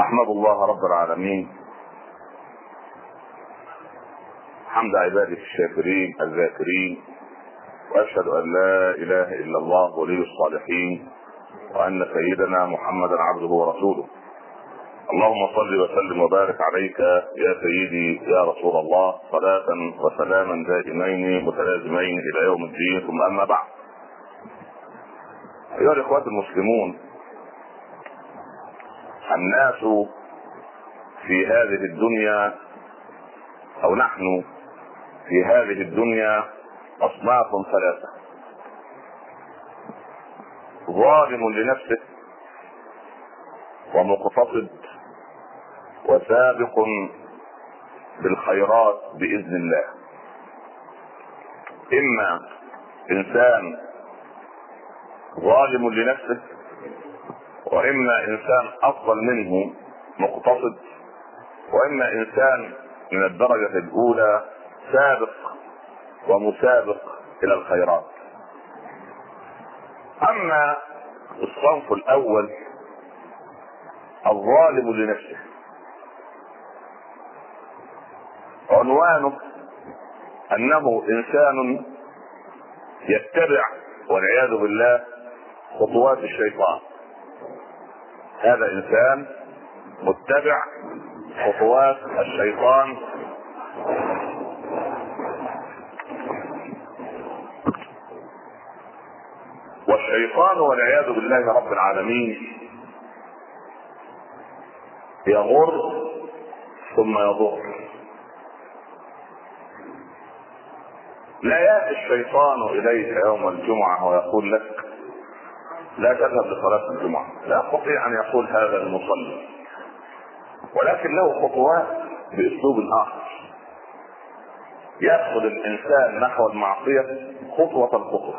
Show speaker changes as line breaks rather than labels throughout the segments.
أحمد الله رب العالمين. حمد عباده الشاكرين الذاكرين وأشهد أن لا إله إلا الله ولي الصالحين وأن سيدنا محمدا عبده ورسوله. اللهم صل وسلم وبارك عليك يا سيدي يا رسول الله صلاة وسلاما دائمين متلازمين إلى يوم الدين ثم أما بعد. أيها الاخوات المسلمون الناس في هذه الدنيا أو نحن في هذه الدنيا أصناف ثلاثة. ظالم لنفسه ومقتصد وسابق بالخيرات بإذن الله. إما إنسان ظالم لنفسه وإما إنسان أفضل منه مقتصد وإما إنسان من الدرجة الأولى سابق ومسابق إلى الخيرات. أما الصنف الأول الظالم لنفسه. عنوانه أنه إنسان يتبع والعياذ بالله خطوات الشيطان. هذا إنسان متبع خطوات الشيطان. والشيطان والعياذ بالله رب العالمين يغر ثم يضر. لا يأتي الشيطان إليك يوم الجمعة ويقول لك لا تذهب لصلاة الجمعة. لا يستطيع أن يقول هذا المصلي. ولكن له خطوات بأسلوب آخر. يدخل الإنسان نحو المعصية خطوة خطوه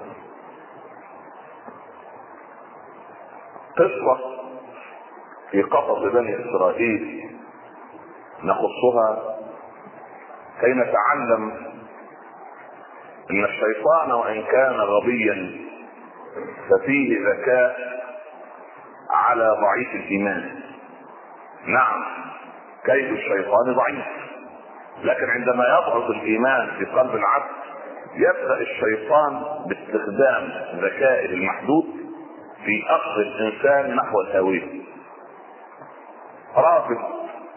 قصة في قصص بني إسرائيل نخصها كي نتعلم إن الشيطان وإن كان غبيا ففيه ذكاء على ضعيف الإيمان. نعم كيد الشيطان ضعيف لكن عندما يضعف الإيمان في قلب العبد يبدأ الشيطان باستخدام ذكائه المحدود في أخذ الإنسان نحو الهويه رافض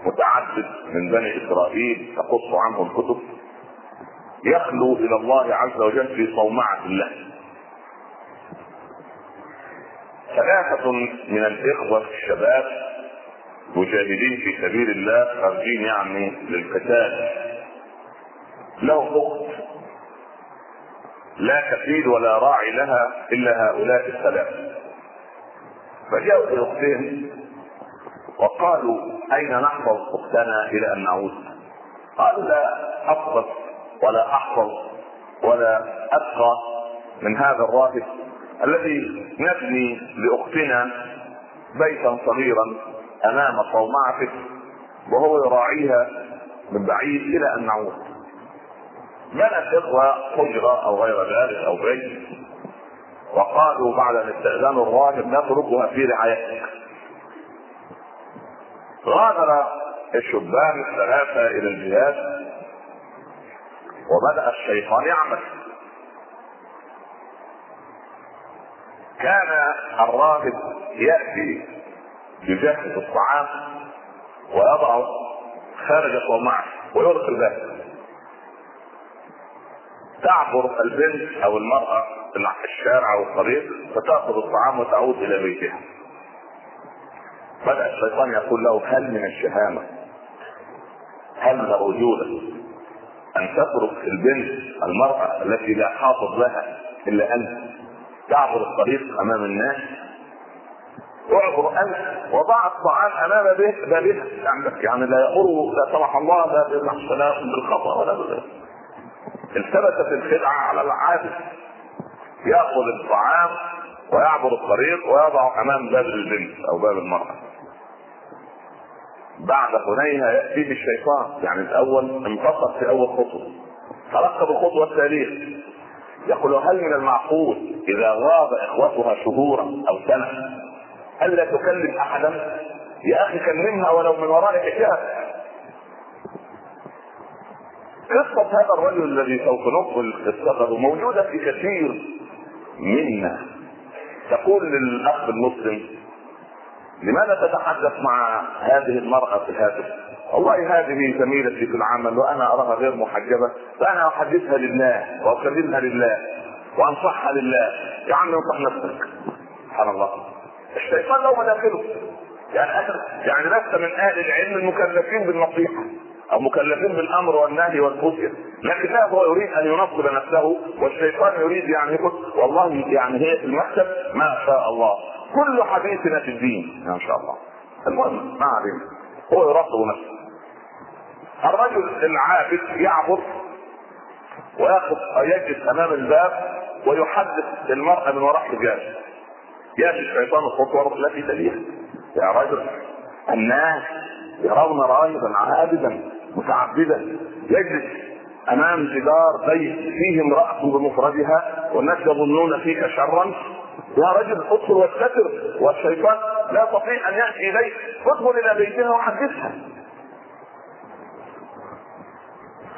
متعدد من بني إسرائيل تقص عنه الكتب يخلو إلى الله عز وجل في صومعة الله. ثلاثة من الإخوة الشباب مجاهدين في سبيل الله خارجين يعني للقتال. له أخت لا كفيل ولا راعي لها إلا هؤلاء الثلاثة فجاءوا لأختهم وقالوا أين نحفظ أختنا إلى أن نعود؟ قالوا لا أفضل ولا أحفظ ولا أتقى من هذا الراهب الذي نبني لأختنا بيتا صغيرا أمام صومعته وهو يراعيها من بعيد إلى أن نعود. بنى الاخوه حجره أو غير ذلك أو بيت وقالوا بعد أن استأذنوا الراهب نتركها في رعايتك. غادر الشبان الثلاثة إلى الجهاد وبدأ الشيطان يعمل. كان الراغب يأتي يجهز الطعام ويضعه خارج صومعه ويرسل الباب. تعبر البنت أو المرأة الشارع أو الطريق فتأخذ الطعام وتعود إلى بيتها. بدأ الشيطان يقول له هل من الشهامة؟ هل من الرجوله أن تترك البنت المرأة التي لا حافظ لها إلا أنت؟ تعبر الطريق أمام الناس اعبر أنت وضع الطعام أمام بابها عندك يعني لا يامر لا سمح الله لا بالسلام بالخطأ ولا بالله التبست الخدعة على العابد يأخذ الطعام ويعبر الطريق ويضع أمام باب البنت أو باب المرأة. بعد حنينة يأتيه الشيطان. يعني الأول انتصر في أول خطوة. ترقب الخطوه التاليه يقول هل من المعقول إذا غاب إخوتها شهورا أو سنة الا تكلم أحدا؟ يا أخي كلمها ولو من وراء حجاب. قصة هذا الرجل الذي سوف نقبل قصته موجودة في كثير منا. تقول للأخ المسلم لماذا تتحدث مع هذه المرأة في الهاتف؟ والله هذه زميلتي في العمل وأنا أراها غير محجبة فأنا أحدثها لله واكلمها لله وأنصحها لله. يا عم انصح نفسك. سبحان الله. الشيطان له مداخله يعني يعني لست من أهل العلم المكلفين بالنصيحة أو مكلفين بالأمر والنهي والفتية لكن لا هو يريد أن ينصب نفسه والشيطان يريد يعني يقول والله يعني هي في المكتب. ما شاء الله. كل حديثنا في الدين. ما شاء الله. المهم ما علينا. هو يراقب نفسه. الرجل العابد يعبد وياخذ يجلس أمام الباب ويحدث المرأة من وراء حجاب. يأتي الشيطان الخطوة التي تليها يا رجل الناس يرون راهبا عابدا متعبدا. يجلس أمام جدار بيت فيه امرأة بمفردها والناس يظنون فيك شرا. يا رجل ادخل واستتر. والشيطان لا يستطيع أن يأتي إليك. ادخل إلى بيتها وحدثها.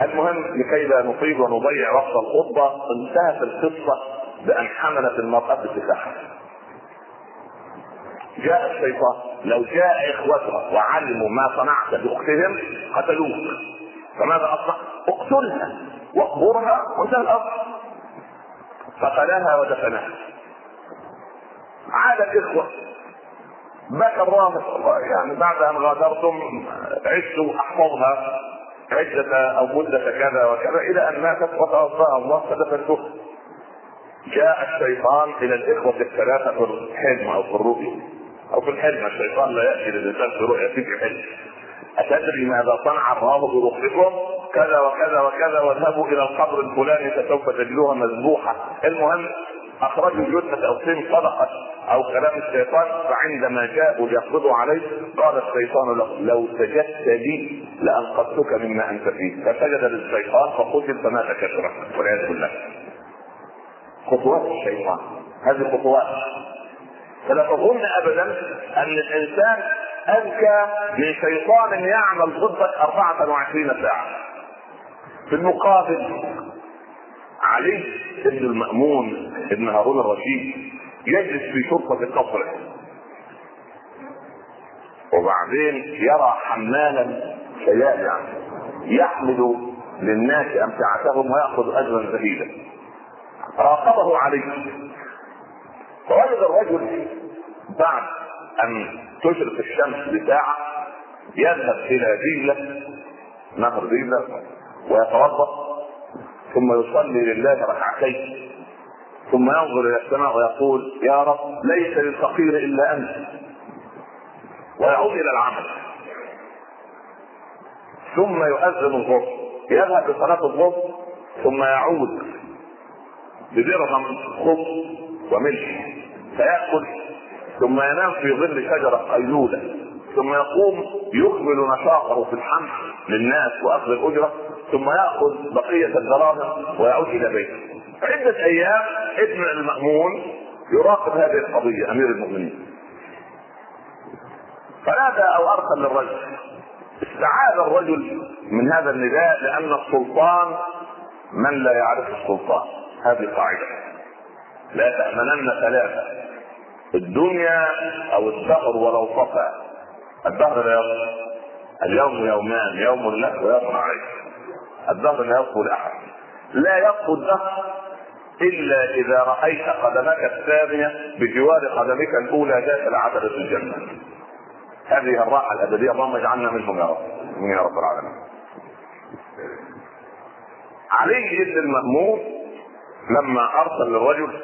المهم لكي لا نطيل ونضيع وقت الخطبة انتهت القصة بأن حملت المرأة بسلاحها جاء الشيطان. لو جاء اخوتها وعلموا ما صنعت بأختهم قتلوك. فماذا أصنع؟ اقتلها واقبرها وانتهى الأمر. قتلها ودفنها. عاد الإخوة. بكى الرامح يعني بعد أن غادرتم عشت أحفظها. عدة أو مدة كذا وكذا إلى أن ماتت وتوفاها الله فدفنتها. جاء الشيطان إلى الإخوة الثلاثة في الحلم أو في الرؤيا أو في الحلم الشيطان لا يأتي للإنسان في رؤيا في حلم. أتدري ماذا صنع الله برخصكم؟ كذا وكذا وكذا واذهبوا إلى القبر الفلاني فسوف تجدوها مذبوحة. المهم اخرجوا جثه أو سن صدقة أو كلام الشيطان فعندما جاءوا ليقبضوا عليه قال الشيطان له لو سجدت لي لأنقذتك مما أنت فيه. فسجد للشيطان فقتل فمات كثرا والعياذ بالله. خطوات الشيطان. هذه خطوات. فلا تظن ابدا أن الإنسان أذكى من شيطان يعمل ضدك 24 ساعة. في المقابل علي ابن المأمون ابن هارون الرشيد يجلس في شرطة قصره وبعدين يرى حمالا شيائعا يحمل للناس امتعتهم ويأخذ اجرا زهيدا راقبه علي. فوجد الرجل بعد أن تشرق الشمس بساعة يذهب إلى ديلة نهر ديلة ويتوضأ. ثم يصلي لله ركعتين. ثم ينظر إلى السماء ويقول يا رب ليس للفقير إلا أنت. ويعود إلى العمل. ثم يؤذن الظهر. يذهب لصلاة الظهر ثم يعود بدرهم خبز وملح فيأكل ثم ينام في ظل شجرة قيلولة ثم يقوم يكمل نشاطه في الحمل للناس وأخذ الأجرة. ثم يأخذ بقية الدراهم ويعود إلى بيته. عدة أيام ابن المأمون يراقب هذه القضية أمير المؤمنين. فنادى أو أرسل للرجل استعاذ الرجل من هذا النداء لأن السلطان من لا يعرف السلطان. هذه قاعدة. لا تأمنن ثلاثة. الدنيا أو الدهر ولو صفى. الدهر لا يصفى. اليوم يومان يوم لك ويوم عليك الدهر لا يصفو لاحد لا يصفو الدهر إلا إذا رأيت قدمك الثانية بجوار قدمك الأولى داخل عتبه الجنة. هذه الراحة الأبدية. اللهم اجعلنا منهم يا رب. من يا رب العالمين. علي بن المأمون لما أرسل للرجل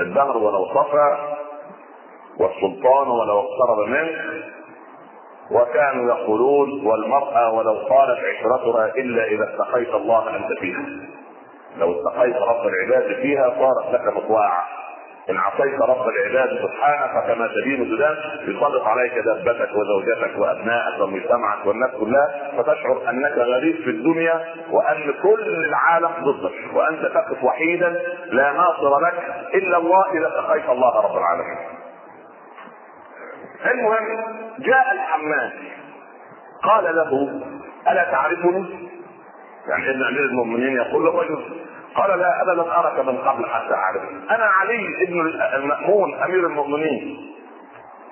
الدهر ولو صفى والسلطان ولو اقترب منك وكانوا يقولون والمرأة ولو طالت عشرتها إلا إذا اتقيت الله أنت فيها لو اتقيت رب العباد فيها صارت لك مطواعة. إن عصيت رب العباد سبحانه فكما تدين تدان يسلط عليك دابتك وزوجتك وأبنائك ومجتمعك والناس كلها فتشعر أنك غريب في الدنيا وأن كل العالم ضدك وأنت تقف وحيدا لا ناصر لك إلا الله إذا اتقيت الله رب العالمين. المهم جاء الحماد. قال له ألا تعرفني؟ يعني ابن أمير المؤمنين يقول له رجل قال لا أنا لم ارك من قبل حتى أعرف. أنا علي ابن المأمون أمير المؤمنين.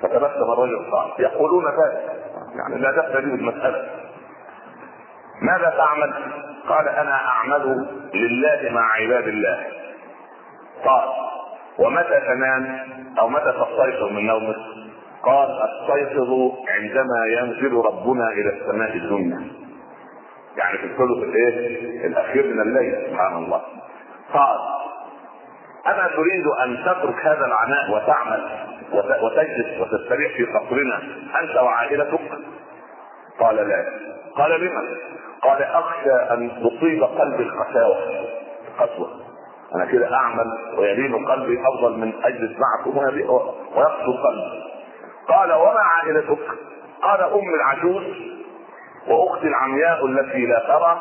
فتبسم الرجل قال يقولون ذلك. يعني لا دخل لي المسألة. ماذا تعمل؟ قال أنا أعمل لله مع عباد الله. قال ومتى تنام؟ أو متى تستيقظ من نومك؟ قال أستيقظ عندما ينزل ربنا إلى السماء الدنيا يعني في الثلث الإيه؟ الأخير من الليل سبحان الله قال أما تريد أن تترك هذا العناء وتعمل وتجلس وتستريح في قصرنا أنت وعائلتك؟ قال لا قال لمن؟ قال أخشى أن تصيب قلبي القساوة قسوة أنا كده أعمل ويلين قلبي أفضل من أجلس معكم ويقسو قلبي قال وما عائلتك؟ قال أم العجوز واختي العمياء التي لا ترى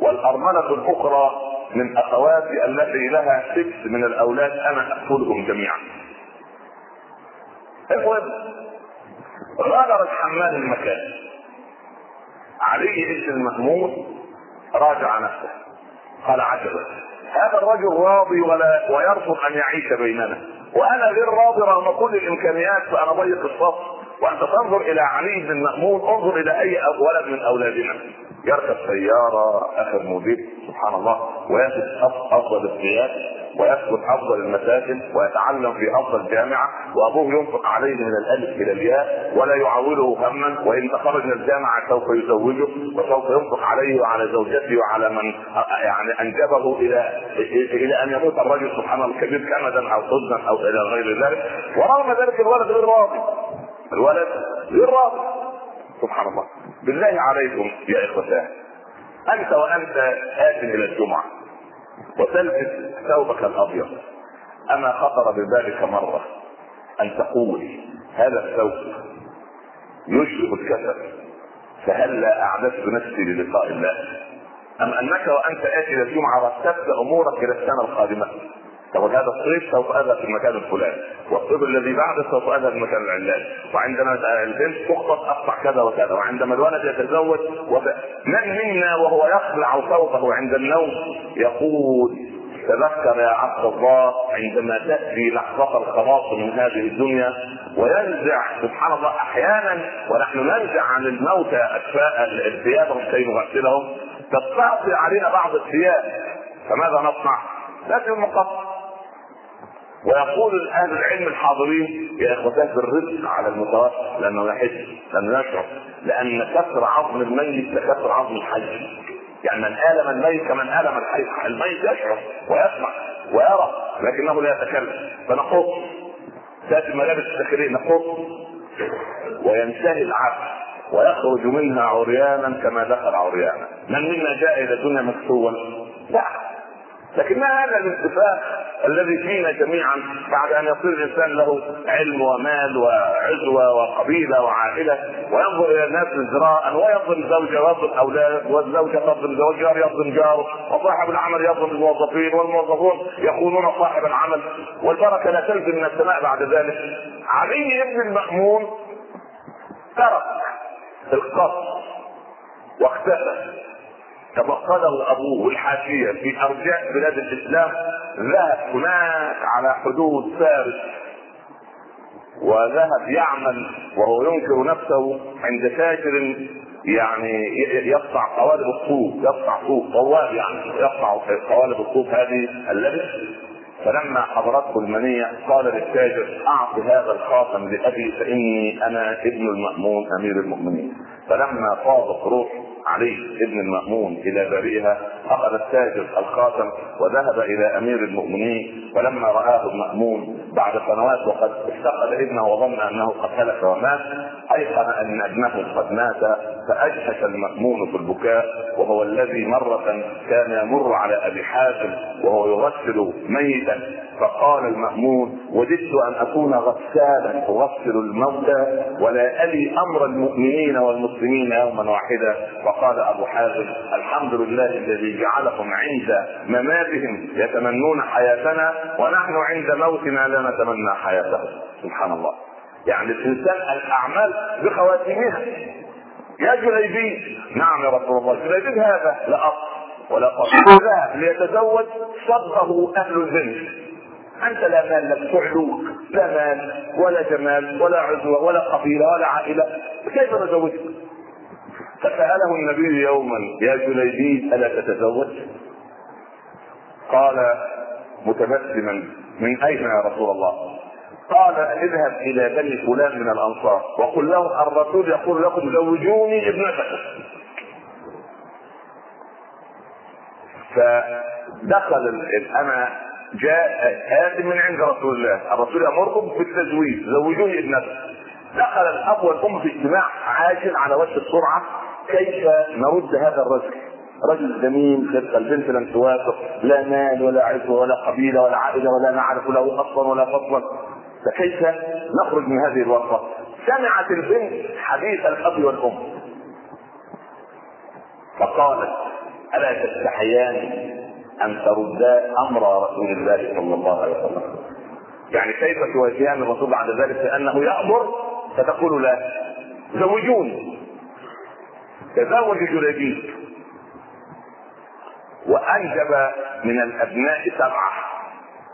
والأرملة الأخرى من أخواتي التي لها سكس من الأولاد أنا اكلهم جميعا. المهم غادر الحمال المكان علي ابن المهمود راجع نفسه قال عجبا هذا الرجل راضي ولا ويرفض أن يعيش بيننا وأنا غير راضي رغم كل الإمكانيات فأنا ضيق الصف. وأنت تنظر إلى علي بن مأمون انظر إلى أي ولد من أولادنا. يركب سيارة اخر موديل سبحان الله ويأخذ أفضل الثياب ويسكن أفضل المساكن ويتعلم في أفضل جامعة وأبوه ينفق عليه من الألف إلى الياء ولا يعوله هما وإن تخرج من الجامعة سوف يزوجه وسوف ينفق عليه وعلى زوجته وعلى من يعني أنجبه إلى إلى أن يموت الرجل سبحان الله الكبير كمدا أو حزنا أو إلى غير ذلك. ورغم ذلك الولد غير راضي الولد غير راضي سبحان الله. بالله عليكم يا إخوتان. أنت وأنت ات إلى الجمعة وتلبس ثوبك الأبيض. أما خطر ببالك مرة أن تقول هذا الثوب يشبه الكسل. فهلا أعددت نفسي للقاء الله؟ أم أنك وأنت اتي إلى الجمعة رتبت أمورك إلى السنة القادمة؟ طب هذا الصيف سوف اذهب في المكان الفلاني والصيف الذي بعده سوف اذهب في المكان العلاني وعندما البنت تخطب اقطع كذا وكذا. وعندما الولد يتزوج من منا وهو يخلع صوته عند النوم يقول تذكر يا عبد الله عندما تأتي لحظة الخلاص من هذه الدنيا وينزع سبحان الله أحيانا ونحن ننزع عن الموتى الثياب كي نغسلهم تستعصي علينا بعض الثياب فماذا نصنع؟ لكن المقصر ويقول أهل العلم الحاضرين يا اخوتاه بالرزق على المتوفى لأنه يحس لأنه يشعر لأن كسر عظم الميت ككسر عظم الحي. يعني من آلم الميت كمن آلم الحي الميت يشعر ويسمع ويرى لكنه لا يتكلم. فنقص تأتي الملابس الداخليه نقص وينتهي العبد ويخرج منها عريانا كما دخل عريانا. من منا جاء إلى الدنيا مكسوا لا. لكن ما هذا الاتفاق الذي فينا جميعا بعد أن يصير الإنسان له علم ومال وعزوه وقبيلة وعائلة وينظر إلى الناس ازراء ويظلم زوجه ويظلم أولاد والزوجه تظلم زوجها يظلم جاره وصاحب العمل يظلم الموظفين والموظفون يخونون صاحب العمل والبركة لا تنزل من السماء بعد ذلك. علي بن المأمون ترك القصر واختفى. تفقده ابوه الحاشية في ارجاء بلاد الإسلام ذهب هناك على حدود فارس. وذهب يعمل وهو ينكر نفسه عند تاجر يعني يقطع قوالب الصوف يقطع صوف طوال يعني يقطع قوالب الصوف هذه اللبس فلما حضرته المنية قال للتاجر أعط هذا الخاتم لأبي فإني أنا ابن المأمون أمير المؤمنين. فلما فاضت روح علي ابن المأمون إلى بارئها أخذ التاجر الخاتم وذهب إلى أمير المؤمنين فلما رآه المأمون بعد سنوات وقد افتقد ابنه وظن أنه قد هلك ومات أيقن أن ابنه قد مات فأجهش المأمون في البكاء وهو الذي مرة كان يمر على أبي حاتم وهو يغسل ميتا. فقال المأمون وددت أن أكون غسالا أغسل الموتى ولا ألي أمر المؤمنين والمسلمين يوما واحدا. فقال أبو حازم الحمد لله الذي جعلكم عند مماتهم يتمنون حياتنا ونحن عند موتنا لا نتمنى حياتهم. سبحان الله. يعني الانسان الأعمال بخواتيمها يا جليبيب نعم يا رسول الله جليبيب هذا لا اصل ولا قصد ذهب ليتزوج صدقه أهل الجنه أنت لا مال لك تعلوك لا مال ولا جمال ولا عزوه ولا قبيلة ولا عائلة. كيف نزوجك؟ فسأله النبي يوما يا جليبيب ألا تتزوج؟ قال متبسما من أين يا رسول الله؟ قال اذهب إلى بني فلان من الأنصار وقل له الرسول يقول لكم زوجوني ابنتكم فدخل أنا جاء آت من عند رسول الله، الرسول يأمركم بالتزويج، زوجوني ابنتكم. دخل الأب والأم في اجتماع عاجل على وجه السرعة كيف نرد هذا الرجل؟ رجل جميل خلق البنت لم توافق لا مال ولا عزوه ولا قبيلة ولا عائلة ولا نعرف له أصلا ولا فصلا فكيف نخرج من هذه الورطه؟ سمعت البنت حديث الأب والأم. فقالت ألا تستحيان أن تردا أمر رسول الله صلى الله عليه وسلم؟ يعني كيف تواجهان الرسول بعد ذلك لأنه يأمر؟ فتقول لا. زوجوني تزوج جليبيب وأنجب من الأبناء سبعة.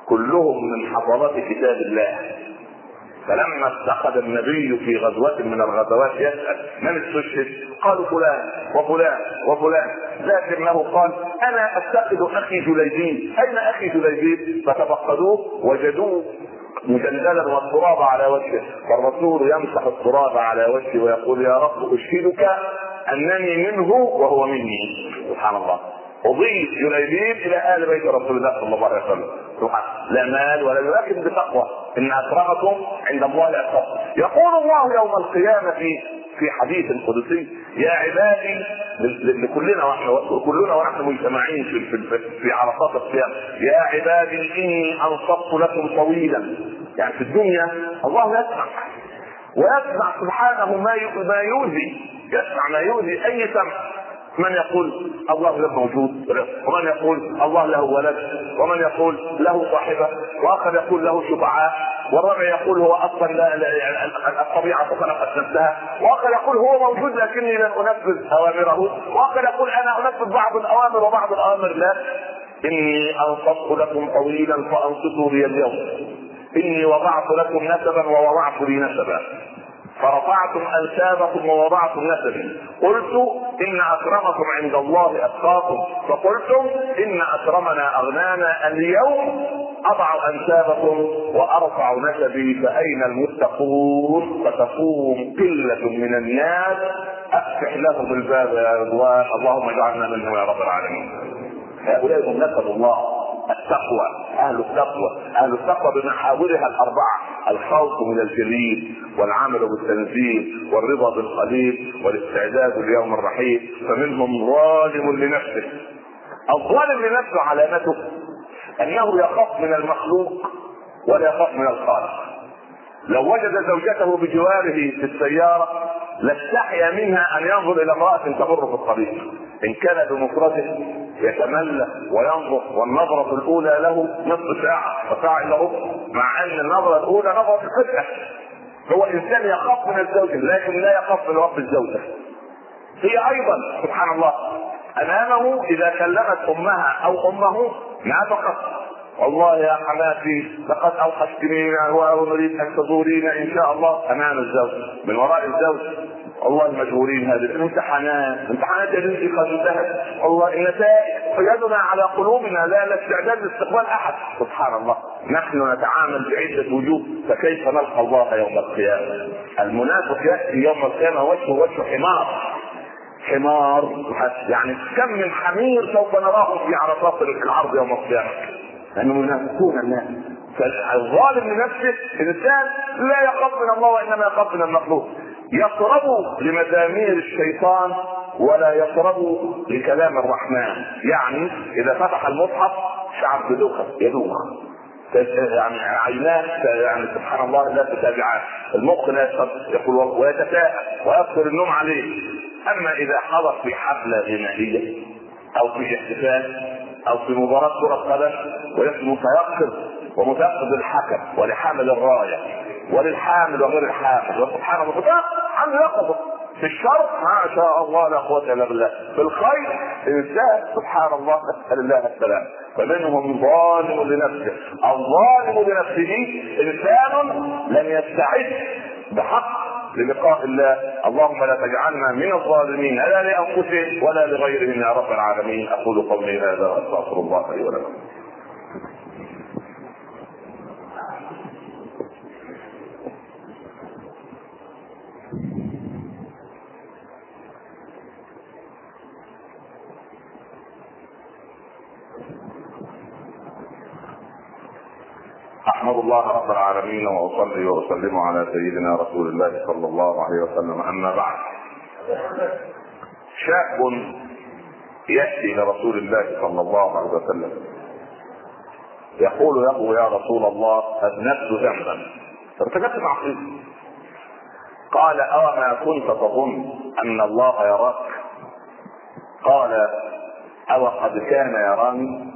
كلهم من حضرات كتاب الله. فلما اتخذ النبي في غزوة من الغزوات يسأل من استشهد؟ قالوا فلان وفلان وفلان. لكنه قال أنا افتقد أخي جليبيب، أين أخي جليبيب؟ فتفقدوه وجدوه مجللا والتراب على وجهه. فالرسول يمسح التراب على وجهه ويقول يا رب أشهدك أنني منه وهو مني. سبحان الله. أضيف جليبيب إلى آل بيت رسول الله صلى الله عليه وسلم. سبحان لا مال ولا لكن بتقوى. إن أكرمكم عند الله اتقاكم يقول الله يوم القيامة في في حديث قدسي يا عبادي لكلنا ونحن كلنا ونحن مجتمعين في في, في عرفات الصيام. يا عبادي إني انصبت لكم طويلا. يعني في الدنيا الله يسمع. ويسمع سبحانه ما ما يؤذي. يسمع ما يؤذي أي سمع. من يقول الله غير موجود ومن يقول الله له ولد ومن يقول له صاحبة وآخر يقول له شفعاء والرابع يقول هو أصلا لا, الطبيعة خلقت نفسها وآخر يقول هو موجود لكني لن أنفذ أوامره وآخر يقول أنا أنفذ بعض الأوامر وبعض الأوامر لا. إني أنصت لكم طويلا فأنصتوا لي اليوم. إني وضعت لكم نسبا ووضعت لي نسبا. فرفعتم انسابكم ووضعتم نسبي. قلت إن أكرمكم عند الله أتقاكم. فقلتم إن أكرمنا أغنانا اليوم. أضع انسابكم وأرفع نسبي فأين المتقون؟ فتقوم قلة من الناس. أفتح لهم الباب يا رضوان. اللهم اجعلنا منهم يا رب العالمين. هؤلاء هم نسب الله. التقوى أهل التقوى. أهل التقوى بمحاورها الأربعة الخوف من الجليل والعمل بالتنزيل والرضا بالقليل والاستعداد ليوم الرحيل. فمنهم ظالم لنفسه. الظالم لنفسه علامته أنه يخاف من المخلوق ولا يخاف من الخالق. لو وجد زوجته بجواره في السيارة لاستحيا منها أن ينظر إلى امرأة تمر في الطريق. إن كان بمفرده يتملى وينظر والنظرة الأولى له نصف ساعة وساعة إلا ربع مع أن النظرة الأولى نظرة فتنة هو إنسان يخاف من الزوجة لكن لا يخاف من رب الزوجة. هي أيضا سبحان الله أمامه إذا كلمت أمها أو أمه نافقت والله يا حماتي لقد اوحشتني ونريد أن تزورينا إن شاء الله أمام الزوج من وراء الزوج. والله مشغولين هذه الامتحانات امتحانات التي قد انتهت. والله النتائج يدنا على قلوبنا لا لا استعداد لاستقبال أحد. سبحان الله. نحن نتعامل بعدة وجوه فكيف نلقى الله يوم القيامة؟ المنافق يأتي يوم القيامة وجهه وجه حمار. حمار يعني كم من حمير سوف نراه في عرفات العرض يوم القيامة. لانهم ينافقون الناس فالظالم لنفسه الإنسان لا يخاف من الله وإنما يخاف من المخلوق. يقرب لمزامير الشيطان ولا يقرب لكلام الرحمن. يعني إذا فتح المصحف شعب بدوخة يدوخ. يعني عيناه يعني سبحان الله لا تتابعان المخ لا يقول ويتساءل ويكثر النوم عليه. أما إذا حضر في حفلة غنائيه أو في احتفال أو في مباراة كرة قدم ويكون متيقظ ومتيقظ الحكم ولحامل الراية وللحامل وغير الحامل. وسبحان الله عنده يقظه في الشر ما شاء الله لا قوة إلا بالله. في الخير إنسان سبحان الله نسأل الله السلام. فمنهم ظالم لنفسه. الظالم لنفسه إنسان لم يستعد بحق للقاء الله. اللهم لا تجعلنا من الظالمين لا لأنفسهم ولا لغيرهم. يا رب العالمين أقول قولي هذا وأستغفر الله لي ولكم. أحمد الله رب العالمين وأصلي وأسلم على سيدنا رسول الله صلى الله عليه وسلم. أما بعد شاب يأتي لرسول الله صلى الله عليه وسلم. يقول له يا رسول الله اذنبت ذنبا؟ ارتكبت معصيه قال اوما كنت تظن أن الله يراك؟ قال أو قد كان يراني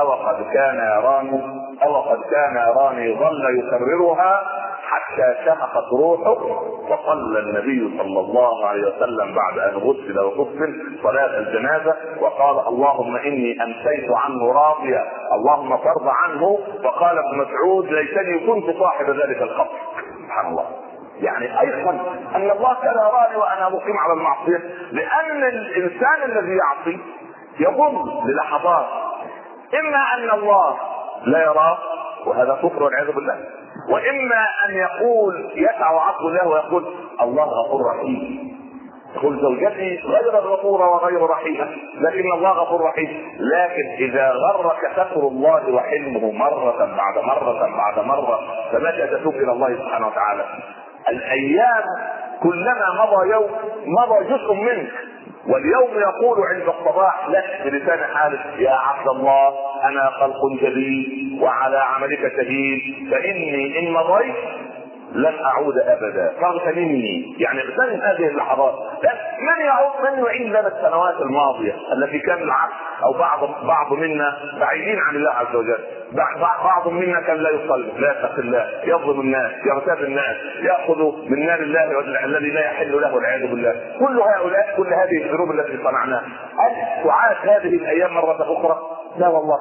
أو قد كان يراني أو قد كان يراني ظل يكررها حتى شهقت روحه وصلى النبي صلى الله عليه وسلم بعد أن غسل وغسل صلاة الجنازة وقال اللهم إني أمسيت عنه راضيا اللهم فارض عنه. فقال ابن مسعود ليتني كنت صاحب ذلك القبر سبحان الله. يعني أيضا أن الله كان يراني وأنا مقيم على المعصية لأن الإنسان الذي يعصي يظن للحظات إما أن الله لا يراه وهذا كفر والعياذ بالله. وإما أن يقول يسع عقل الله ويقول الله غفور رحيم. يقول زوجتي غير غفورة وغير رحيمة لكن الله غفور رحيم. لكن إذا غرك ستر الله وحلمه مرة بعد مرة بعد مرة فمتى تتوب إلى الله سبحانه وتعالى؟ الأيام كلما مضى يوم مضى جزء منك واليوم يقول عند الصباح لك بلسان حالك يا عبد الله أنا خلق جديد وعلى عملك شهيد. فإني إن مضيت لن أعود أبدا. فاغتنمني يعني اغتنم هذه اللحظات. من يعود من يعيد لنا السنوات الماضية التي كان العبد أو بعض بعض منا بعيدين عن الله عز وجل. بعض منا كان لا يصلي لا يتقي الله يظلم الناس يغتاب الناس يأخذ من نار الله الذي لا يحل له والعياذ بالله. كل هؤلاء كل هذه الذنوب التي صنعناها. هل تعاد هذه الأيام مرة أخرى؟ لا والله.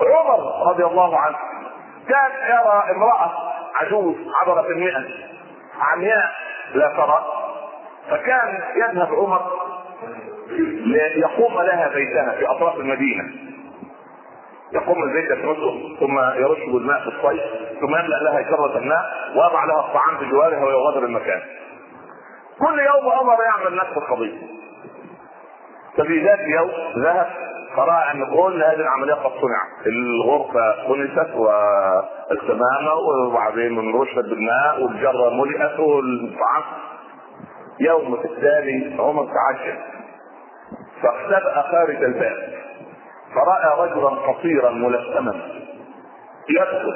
عمر رضي الله عنه كان يرى امرأة عجوز عبرت المئة عمياء لا ترى. فكان يذهب عمر ليقوم لها بيتها في أطراف المدينة. يقوم البيت يكنسه ثم يرش بالماء في الصيف ثم يملأ لها كره الماء ويضع لها الطعام بجوارها ويغادر المكان. كل يوم عمر يعمل نفس القضية. ففي ذات يوم ذهب فراى أن كل هذه العملية قد صنعت الغرفة كنست والكمامه وبعدين رشت بالماء والجرة ملئت والطعام يوم الثاني عمر تعجب فاختبأ خارج الباب. فرأى رجلا قصيرا ملثما. يدخل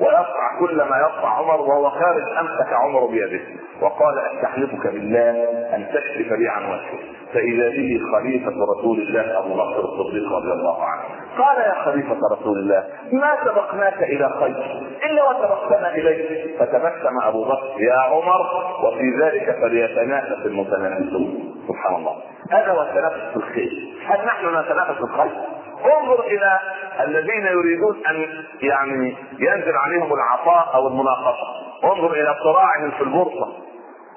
ويقطع كل ما يقطع عمر وهو خارج أمسك عمر بيده وقال أستحلفك بالله أن تكشف لي عن وجهه فإذا به خليفة رسول الله أبو بكر الصديق رضي الله عنه. قال يا خليفة رسول الله ما سبقناك إلى خير؟ الا وسبقتنا اليه فتبسم أبو بكر يا عمر وفي ذلك فليتنافس المتنافسون. سبحان الله. التنافس في الخير. هل نحن نتنافس الخير؟ انظر إلى الذين يريدون أن يعني ينزل عليهم العطاء أو المناقشة. انظر إلى صراعهم في البورصة.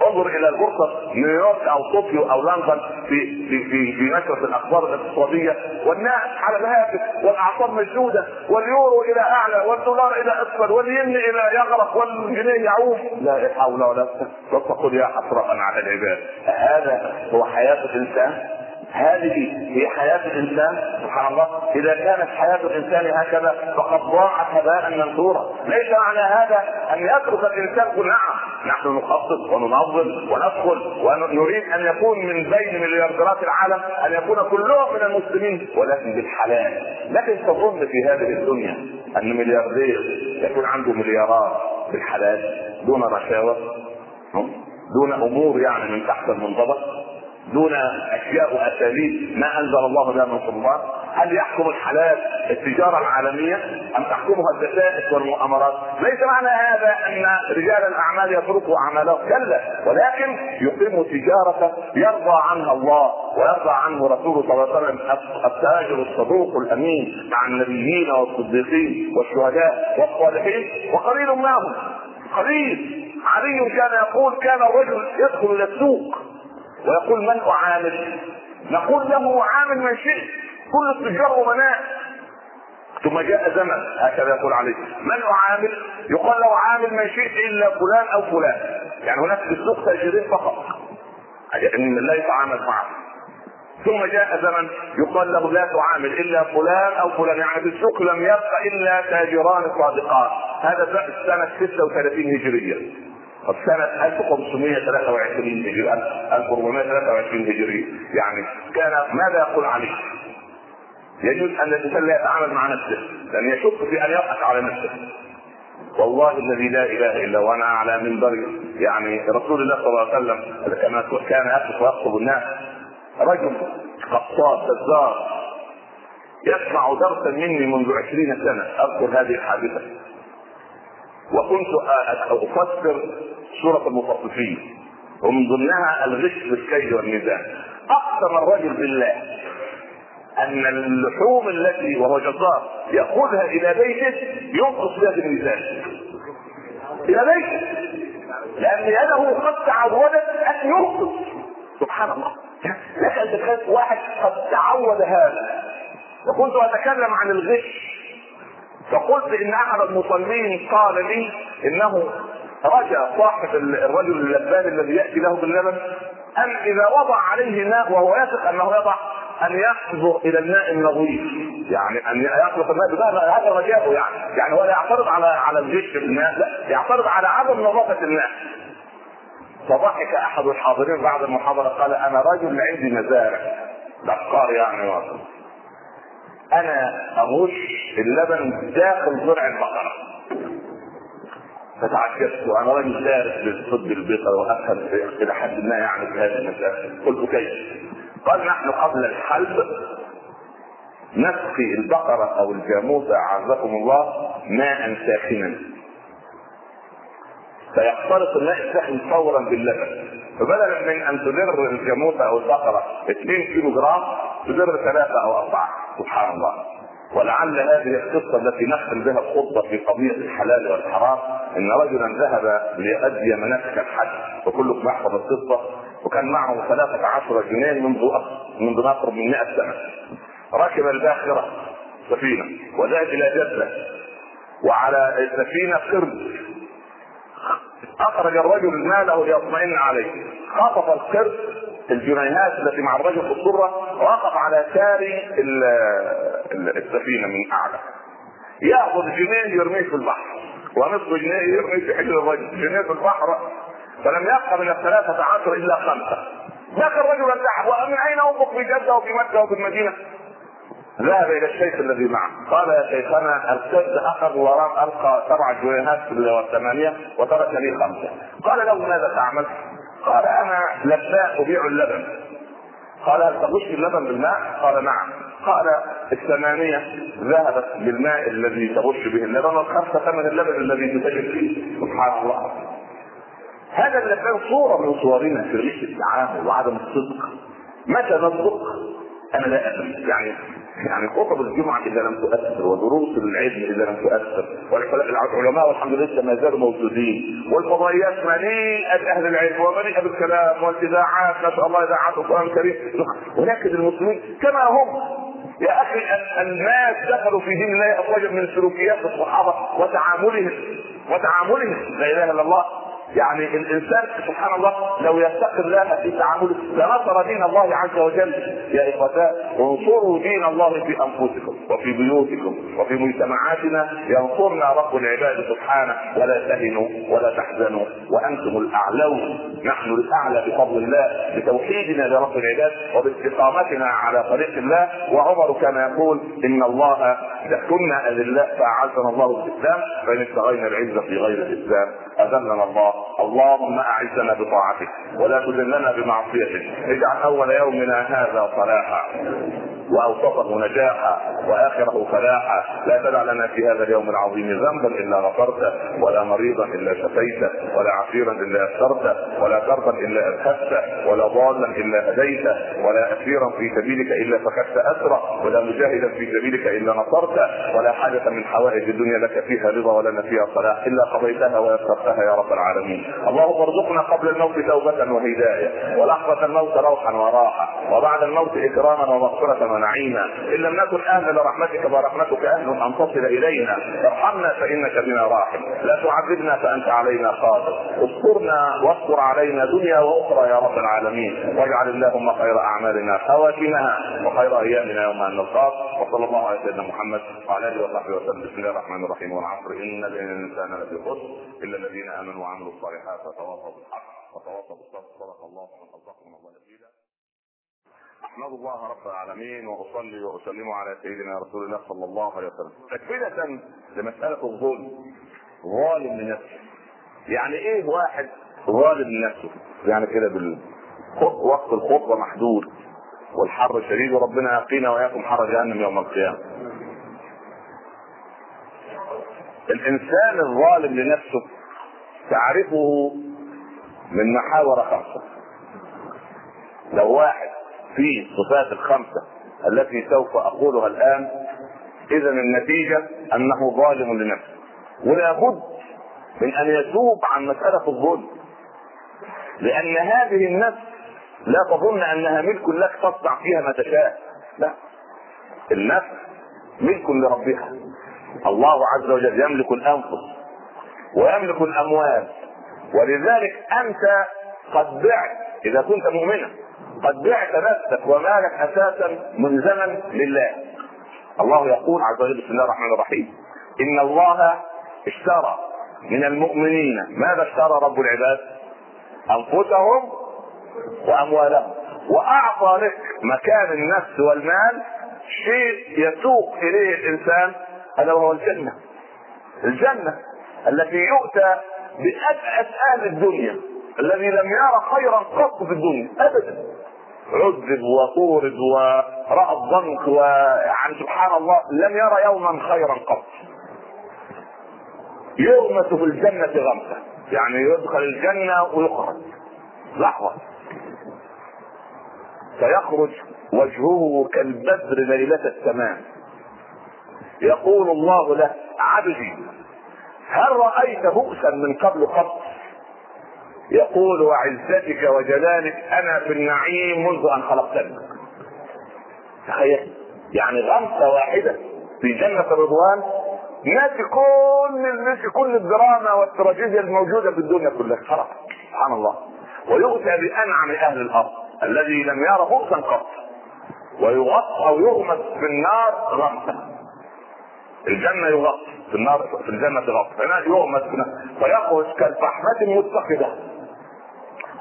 انظر إلى البورصة نيويورك أو طوكيو أو لندن في في في في نشره الأخبار الاقتصادية. والناس على الهاتف والاعصاب مشدودة. واليورو إلى أعلى والدولار إلى أسفل والين إلى يغرق والجنيه يعوم. لا حول ولا قوة وتقول يا حسرة على العباد. هذا هو حياة الإنسان؟ هذه هي حياة الإنسان سبحان الله. إذا كانت حياة الإنسان هكذا فقد ضاعت هباء منثورا. ليس معنى هذا أن يترك الإنسان نعم نحن نخطط وننظم وندخل ونريد أن يكون من بين مليارديرات العالم أن يكون كلهم من المسلمين ولكن بالحلال. لكن تظن في هذه الدنيا أن ملياردير يكون عنده مليارات بالحلال دون رشاوى دون أمور يعني من تحت المنضبط دون أشياء وأساليب ما أنزل الله بها من سلطان هل يحكم الحلال التجارة العالمية أم تحكمها الدسائس والمؤامرات؟ ليس معنى هذا أن رجال الأعمال يتركوا أعمالهم كلا ولكن يقيموا تجارة يرضى عنها الله ويرضى عنه رسوله صلى الله عليه وسلم التاجر الصدوق الأمين مع النبيين والصديقين والشهداء والصالحين وقليل معهم قليل علي كان يقول كان الرجل يدخل إلى السوق ويقول من أعامل؟ نقول له عامل من شئت كل التجار امناء ثم جاء زمن هكذا يقول عليه. من أعامل؟ يقال له عامل من شئت إلا فلان أو فلان. يعني هناك في السوق تاجرين فقط. ان لا يتعامل معه. ثم جاء زمن يقال له لا تعامل إلا فلان أو فلان. يعني في السوق لم يبق إلا تاجران صادقان. هذا سنة 36 هجرية. طب سنة 1523 هجري 1423 هجري. يعني كان ماذا يقول عليه؟ يجوز أن الإنسان لا يتعامل مع نفسه لأن يشك في أن يضحك على نفسه. والله الذي لا إله إلا وأنا على منبر يعني رسول الله صلى الله عليه وسلم كما كان يقف ويخطب الناس. رجل قصاب جزار يسمع درسا مني منذ عشرين سنة. أذكر هذه الحادثة. وكنت أفسر سورة المطففين ومن ضمنها الغش بالكيد والميزان. أقسم الرجل بالله أن اللحوم التي وهو جزار يأخذها إلى بيته ينقص بها في الميزان إلى بيته. لأن يده قد تعودت أن ينقص. سبحان الله. لك ان واحد قد تعود هذا. وكنت أتكلم عن الغش. فقلت إن أحد المصلين قال لي إنه رجا صاحب الرجل اللبان الذي يأتي له باللبن ان إذا وضع عليه ماء وهو يثق أنه يضع أن يحظر إلى الماء النظيف. يعني أن يخلق الماء بمعنى هذا رجاءه يعني. يعني هو لا يعترض على على في الماء لا يعترض على عدم نظافة الماء. فضحك أحد الحاضرين بعد المحاضرة قال أنا رجل عندي مزارع. بقار يعني واصل أنا اغش اللبن داخل زرع البقرة. فتعجبت وأنا راجل دارس بالطب البيطري وأفهم إلى حد ما يعني في هذه المسألة. قلت كيف؟ قال نحن قبل الحلب نسقي البقرة أو الجاموسه أعزكم الله ماء ساخنا. فيختلط الماء الساخن فورا باللبن. فبدلا من أن تدر الجاموسه أو البقرة 2 كيلو جرام تدر ثلاثة أو أربعة. سبحان الله. ولعل هذه القصة التي نختم بها الخطبه في قضية الحلال والحرام إن رجلا ذهب ليؤدي مناسك الحج وكلكم يحفظ القصة وكان معه 13 جنيه منذ منذ اقرب من 100 سنة. ركب الباخرة سفينة وذهب إلى جدة وعلى السفينه قرد. أخرج الرجل ماله ليطمئن عليه. خطف القرد الجنيهات التي مع الرجل في الصرة وقف على ساري السفينة من أعلى. يأخذ جنيه يرميه في البحر ونصف جنيه يرميه في حجر الرجل جنيه في البحر. فلم يبقى من الثلاثة عشر إلا خمسة. ذاك الرجل انتحر ومن أين أنفق في جدة وفي مكة وفي المدينة؟ ذهب إلى الشيخ الذي معه. قال يا شيخنا السد اخذ وراء ألقى سبع جويهات والثمانيه وترك لي خمسة. قال له ماذا تعمل؟ قال أنا لباء أبيع اللبن. قال هل تغش اللبن بالماء؟ قال نعم. قال الثمانية ذهبت بالماء الذي تغش به اللبن والخمسة ثمن اللبن الذي تتجد فيه. سبحان الله. هذا اللبان صورة من صورنا في غش التعامل وعدم الصدق. متى نصدق؟ أنا لا أدري. يعني يعني خطب الجمعة إذا لم تؤثر ودروس العلم إذا لم تؤثر والعلماء والحمد لله ما زالوا موجودين والفضائيات مليئة أهل العلم ومليئة بالكلام والإذاعات ما شاء الله إذاعات القرآن الكريم. ولكن المسلمين كما هم. يا أخي الناس دخلوا في دين الله افواجا من سلوكيات الصحابة وتعاملهم وتعاملهم لا إله إلا الله. يعني الإنسان سبحان الله لو يتقي الله في تعامله لنصر دين الله عز وجل. يا اخوتاء انصروا دين الله في أنفسكم وفي بيوتكم وفي مجتمعاتنا. ينصرنا رب العباد سبحانه. ولا تهنوا ولا تحزنوا وأنتم الأعلون. نحن الأعلى بفضل الله بتوحيدنا لرب العباد وباستقامتنا على طريق الله. وعمر كان يقول إن الله كنا اذلاء فأعزنا الله بالاسلام فإن ابتغينا العزة في غير الإسلام أذلنا الله. اللهم أعزنا بطاعتك ولا تذلنا بمعصيتك. اجعل أول يومنا هذا صلاحا. واوسطه نجاحا وآخره فلاحا. لا تدع لنا في هذا اليوم العظيم ذنبا إلا غفرته ولا مريضا إلا شفيته ولا عسيرا إلا يسرته ولا كربا إلا اذهبته ولا ضالا إلا هديته ولا أسيرا في سبيلك إلا فكدت أسره ولا مجاهدا في سبيلك إلا نصرته ولا حاجة من حوائج الدنيا لك فيها رضا ولنا فيها صلاح إلا قضيتها ويسرتها يا رب العالمين. اللهم ارزقنا قبل الموت توبة وهداية ولحظة الموت روحا وراحة وبعد الموت إكراما ومغفرة ونعيما. إن لم نكن أهلا لرحمتك ورحمتك أهل أن تصل إلينا. ارحمنا فإنك بنا راحم. لا تعذبنا فأنت علينا قادر اذكرنا واذكر علينا دنيا وأخرى يا رب العالمين. واجعل اللهم خير أعمالنا خواتمها وخير أيامنا يوم أن نلقاك. وصلى الله على سيدنا محمد وعلى آله وصحبه وسلم. بسم الله الرحمن الرحيم. والعصر. إن الإنسان لفي خسر. إلا الذين آمنوا وعملوا الصالحات وتواصوا بالحق. وتواصوا بالصبر. صدق الله ومن الله احمد الله رب العالمين وأصلي وأسلم على سيدنا رسول الله صلى الله عليه وسلم. تكمله لمسألة الظلم ظالم لنفسه. يعني إيه واحد ظالم لنفسه؟ يعني كده بال وقت الخطبة محدود والحر شديد وربنا يقينا وإياكم حر جهنم يوم القيامة. الإنسان الظالم لنفسه تعرفه من محاور خمسه لو واحد في الصفات الخمسة التي سوف أقولها الآن اذا النتيجة أنه ظالم لنفسه. ولا بد من أن يتوب عن مسألة الظلم لأن هذه النفس لا تظن أنها ملك لك تصنع فيها ما تشاء. لا النفس ملك لربها. الله عز وجل يملك الأنفس ويملك الأموال ولذلك أنت قد بعت إذا كنت مؤمنا. قد بعت نفسك ومالك أساسا ملزما لله. الله يقول عز وجل بسم الله الرحمن الرحيم. إن الله اشترى من المؤمنين. ماذا اشترى رب العباد؟ أنفسهم وأموالهم. وأعطى لك مكان النفس والمال. شيء يسوق إليه الإنسان. الا وهو الجنة. الجنة التي يؤتى بأبعد أهل الدنيا. الذي لم يرى خيرا قط في الدنيا. ابدا. عذب وطورد ورأى الضنك ويعني سبحان الله لم يرى يوما خيرا قط. يغمس في الجنة غمسة. يعني يدخل الجنة ويخرج. لحظة. فيخرج وجهه كالبدر ليلة السماء. يقول الله له عبدي هل رأيت بؤسا من قبل قط؟ يقول وعزتك وجلالك أنا في النعيم منذ أن خلقتني. تخيل. يعني غمسة واحدة في جنة الرضوان ناسي كل ناسي كل الدراما والتراجيديا الموجودة في الدنيا كلها. خلاص. سبحان الله. ويؤتى بأنعم أهل الأرض الذي لم يرى بؤسا قط. ويغطى أو يغمس في النار غمسة. الجنة يغطى في النار في الجنة غطى. هنا يغمس فيخرج كالفحمه المتقده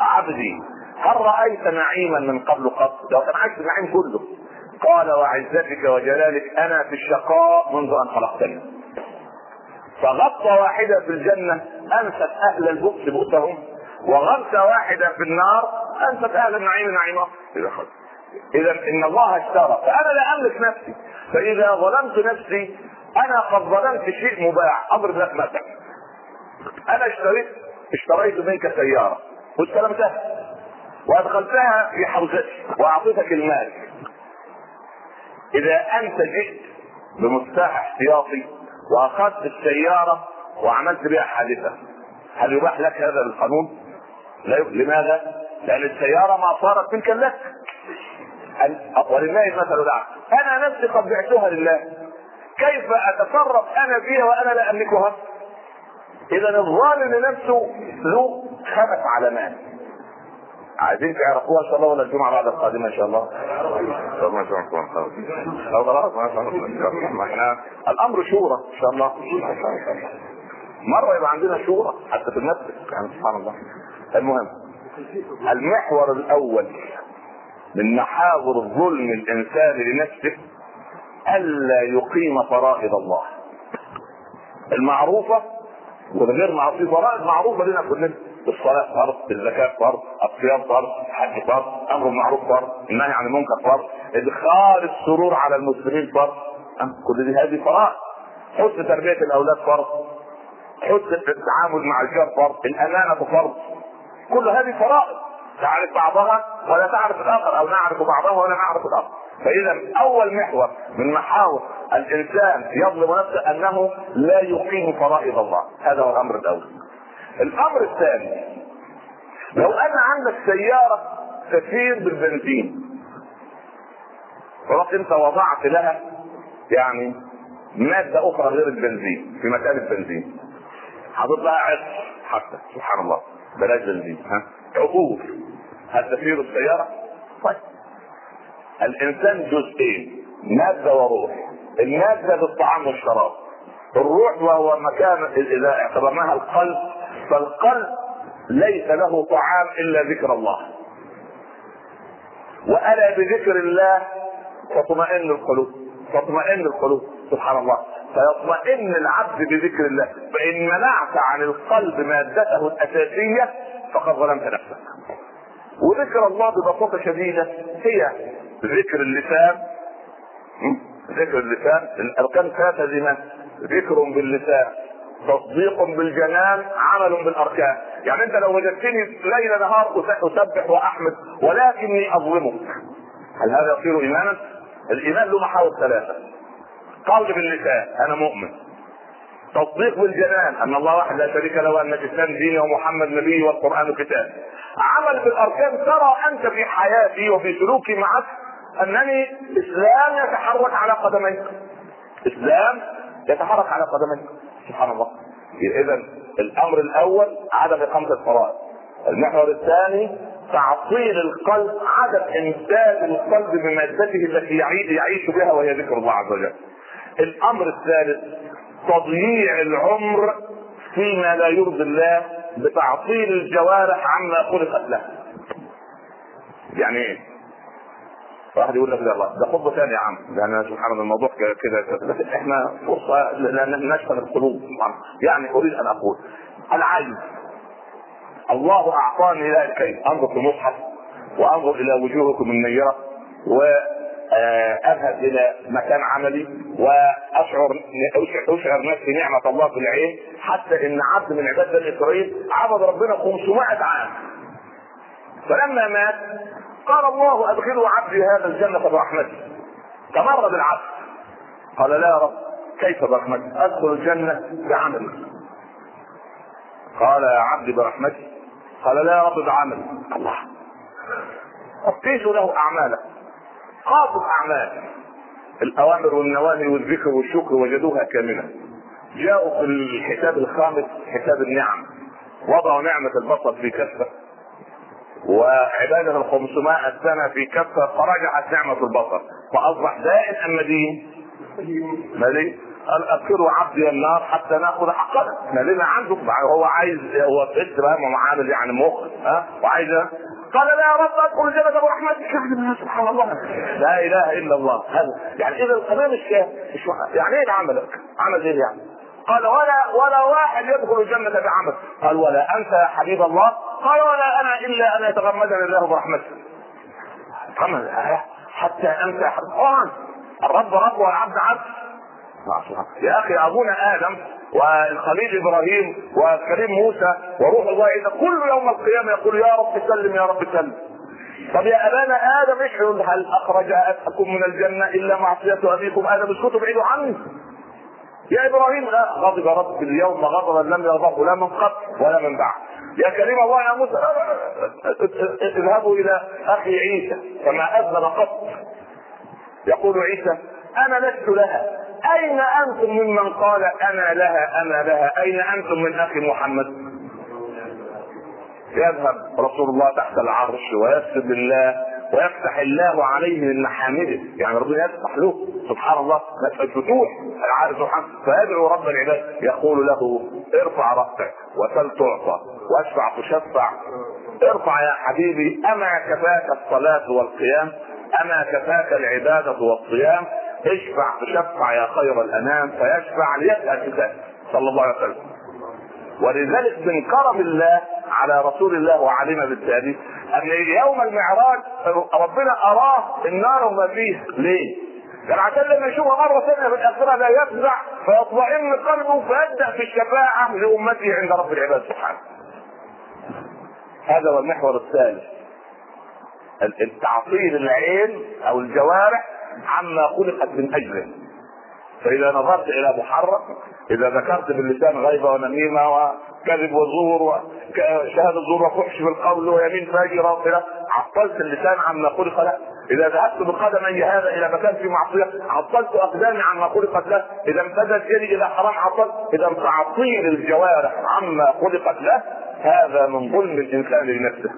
عبدي هل رأيت نعيما من قبل قط؟ لو كان عايش النعيم كله. قال وعزتك وجلالك أنا في الشقاء منذ أن خلقتني. فغطى واحدة في الجنة أنست أهل البؤس بؤسهم وغمسه واحدة في النار أنست أهل النعيم نعيمهم. إذا إن الله اشترى فأنا لا أملك نفسي. فإذا ظلمت نفسي أنا قد ظلمت شيء مباح. اضرب لك مثلا أنا اشتريت اشتريت منك سيارة. واستلمتها وأدخلتها في حوزتي وأعطيتك المال. إذا أنت جئت بمفتاح احتياطي وأخذت السيارة وعملت بها حادثة هل يباح لك هذا بالقانون؟ لماذا؟ لأن السيارة ما صارت ملكا لك. ولله المثل الأعلى. أنا نفسي قد بعتها لله. كيف أتصرف أنا فيها وأنا لا أملكها؟ اذا الظالم لنفسه له خمس علامات عايزين تعرفوها إن شاء الله ولا الجمعة بعد القادمة إن شاء الله؟ طب ما شاء الله خلاص ما شاء الله. ما إحنا الأمر شورى إن شاء الله. مرة يبقى عندنا شورى حتى في النفس يعني سبحان الله. المهم المحور الأول من محاور الظلم الإنسان لنفسه الا يقيم فرائض الله. المعروفة والغير معروفة فرائض معروفة لنا كلنا. الصلاة فرض، الزكاة فرض، الصيام فرض، الحج فرض، أمر بالمعروف فرض، النهي عن المنكر فرض، إدخال السرور على المسلمين فرض، كل دي هذه فرائض. حسن تربية الأولاد فرض، حسن التعامل مع الجار فرض، الأمانة فرض. كل هذه فرائض تعرف بعضها ولا تعرف الآخر أو نعرف بعضها ولا نعرف الآخر. فإذا أول محور من محاور الإنسان يظلم نفسه أنه لا يقيم فرائض الله، هذا هو الأمر الأول. الأمر الثاني لو أن عندك سيارة تسير بالبنزين رحت أنت وضعت لها يعني مادة أخرى غير البنزين في مكان البنزين. حاطط لها عطر حتى سبحان الله بلاش بنزين ها؟ عطور هل تسير السيارة؟ طيب. الإنسان جزئين مادة وروح. المادة بالطعام والشراب. الروح وهو مكان إذا اعتبرناها القلب فالقلب ليس له طعام إلا ذكر الله. والا بذكر الله تطمئن القلوب تطمئن القلوب سبحان الله. فيطمئن العبد بذكر الله. فإن منعت عن القلب مادته الأساسية فقد ظلمت نفسك. وذكر الله ببساطة شديدة هي ذكر اللسان. ذكر اللسان. الاركان ثلاثة ذكر باللسان. تصديق بالجنان عمل بالأركان. يعني أنت لو وجدتني ليل نهار أسبح وأحمد ولكني أظلمك. هل هذا يصير ايمانا؟ الإيمان له محاور ثلاثة. قول باللسان أنا مؤمن. تصديق بالجنان أن الله واحد لا شريك له وأن الإسلام ديني ومحمد نبي والقرآن كتاب. عمل بالأركان ترى أنت في حياتي وفي سلوكي معك أنني إسلام يتحرك على قدميك. إسلام يتحرك على قدميك. سبحان الله. اذا الأمر الأول عدم إقامة الفرائض. المحور الثاني تعطيل القلب عدم امداد القلب بمادته التي يعيش بها وهي ذكر الله عز وجل. الأمر الثالث تضييع العمر فيما لا يرضي الله بتعطيل الجوارح عما خلقت له. يعني إيه؟ واحد يقول لك لا ده خطبة ثانية يا عم. يعني سبحان الله الموضوع كده إحنا فرصة لأن نشفى القلوب. يعني أريد أن أقول العين. الله أعطاني إلى الكيد. أنظر في المصحف وأنظر إلى وجوهكم النيرة واذهب إلى مكان عملي وأشعر أشعر نفسي نعمة الله في العين. حتى إن عبد من عباد بني إسرائيل عبد ربنا 500 عام. فلما مات قال الله أدخلوا عبدي هذا الجنة برحمتي تمر بالعبد. قال لا يا رب كيف برحمتي أدخل الجنة بعملي قال يا عبدي برحمتي قال لا يا رب بعملي الله. قيسوا له أعماله. قاطب اعمال الأوامر والنواهي والذكر والشكر وجدوها كاملة. جاءوا في الحساب الخامس حساب النعم. وضعوا نعمة البصر في كفة. وعبادة ال 500 سنة في كفة فرجعت نعمة البصر. فأصبح دائم أم مدين؟ مدين قال أذكروا عبدي النار حتى نأخذ حقنا ما لنا عنده. هو عايز هو بس بقى معامل يعني مخ ها؟ وعايز قال لا يا رب أدخل الجنة برحمتك سبحان الله. لا إله إلا الله. هذا يعني إذا القضية مش مش يعني إيه عملك؟ عمل إيه يعني؟ قال ولا ولا واحد يدخل الجنة بعمل قال ولا أنت يا حبيب الله؟ قال ولا أنا إلا أن يتغمدني الله برحمته. عمل حتى أنت الله. الرب رب والعبد عبد. يا أخي أبونا آدم والخليل إبراهيم والكريم موسى وروح الله عيسى كل يوم القيامة يقول يا رب سلم يا رب سلم. طب يا أبانا آدم اشعروا هل أخرج اباكم من الجنة إلا معصية أبيكم؟ آدم اسكتوا بعيدوا عني يا إبراهيم غضب رب اليوم غضبا لم يغضبه لا من قبل ولا من بعد. يا كريم الله يا موسى اذهبوا إلى أخي عيسى كما اذن قط. يقول عيسى أنا لست لها. أين أنتم ممن قال أنا لها أنا لها؟ أين أنتم من أخي محمد؟ يذهب رسول الله تحت العرش ويسجد لله. ويفتح الله عليه من محامده. يعني ربنا يفتح له. سبحان الله. الفتوح العارف سبحانه فيدعو رب العباد. يقول له ارفع رأسك وسل تعطى واشفع تشفع. ارفع يا حبيبي. أما كفاك الصلاة والقيام؟ أما كفاك العبادة والصيام؟ اشفع تشفع يا خير الأنام. فيشفع ليسال كتاب صلى الله عليه وسلم. ولذلك من كرم الله على رسول الله وعلم بالتالي أن يوم المعراج ربنا أراه النار وما فيها ليه؟ كان عشان لما يشوفها مرة ثانية في الاخره لا يفزع فيطمئن قلبه فيبدأ في الشفاعة لأمته عند رب العباد سبحانه. هذا هو المحور الثالث. التعطيل العين أو الجوارح عما خلقت من اجله. فإذا نظرت إلى محرم إذا ذكرت باللسان غيبه ونميمه وكذب وزور وشهاده زور وفحش في القول ويمين فاجره وكذا عطلت اللسان عما خلق له. إذا ذهبت بقدمي هذا إلى مكان في معصية عطلت اقدامي عما خلقت له. إذا امتدت يدي إلى حرام عطلت. إذا تعطيل الجوارح عما خلقت له هذا من ظلم الإنسان لنفسه.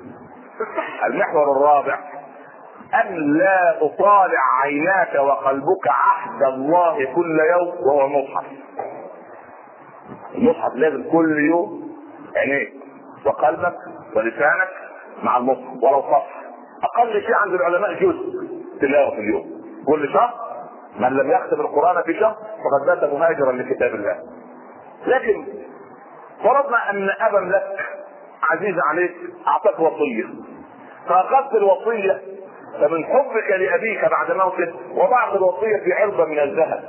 المحور الرابع أن لا تطالع عيناك وقلبك عهد الله كل يوم وهو المصحف المصحف لازم كل يوم عينيك وقلبك ولسانك مع المصحف ولو صفحه أقل شيء عند العلماء جزء تلاوة في اليوم. كل شهر من لم يختم القرآن في شهر فقد بات مهاجرا لكتاب الله. لكن فرضنا أن أبا لك عزيز عليك أعطاك وصية. فأخذت الوصية فمن حبك لأبيك بعد موته وضعت الوصية في علبه من الذهب.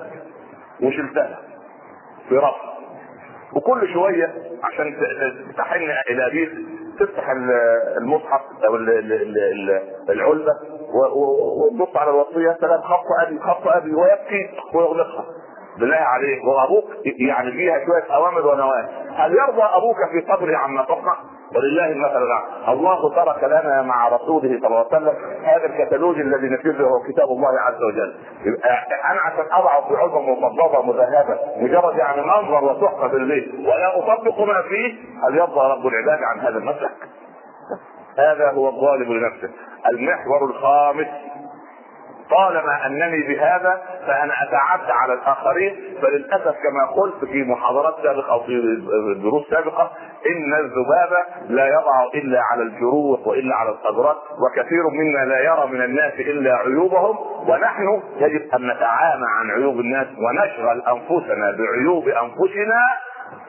وشلتها في رف وكل شوية عشان تحن إلى أبيك تفتح المصحف أو العلبة وتبص على الوصية. سلام خط أبي خط أبي ويبكي ويغلقها. بالله عليك وأبوك يعني فيها شوية أوامر ونواهي. هل يرضى أبوك في قبره عما تصنع؟ ولله المثل الاعلى الله ترك لنا مع رسوله صلى الله عليه وسلم هذا الكتالوج الذي نفذه هو كتاب الله عز وجل. أنا عشان اضعه في علبه مفضله مذهبة مجرد يعني منظر وتحفه في البيت ولا اطبق ما فيه هل يرضى رب العباد عن هذا المسلك؟ هذا هو الظالم لنفسه. المحور الخامس طالما أنني بهذا فأنا أتعدى على الآخرين فللأسف كما قلت في محاضرات سابقة أو في دروس سابقة إن الذباب لا يضع إلا على الجروح وإلا على الصدرات وكثير منا لا يرى من الناس إلا عيوبهم ونحن يجب أن نتعامى عن عيوب الناس ونشغل أنفسنا بعيوب أنفسنا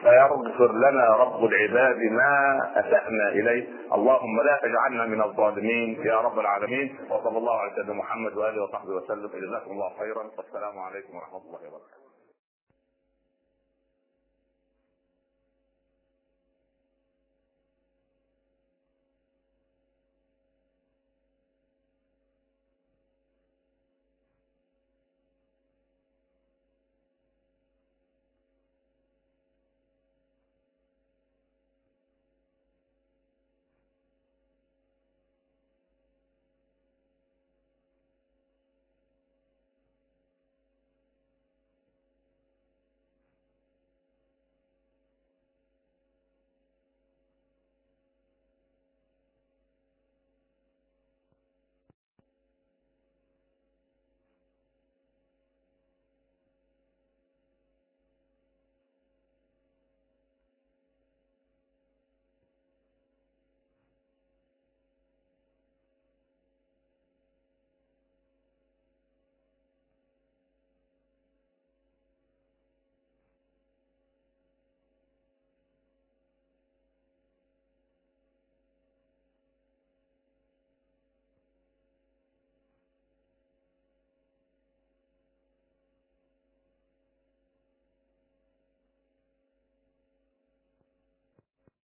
فيغفر لنا رب العباد ما أسأنا إليه. اللهم لا تجعلنا من الظالمين يا رب العالمين. وصلى الله على سيدنا محمد وآله وصحبه وسلم. جزاكم الله خيرا. والسلام عليكم ورحمة الله وبركاته.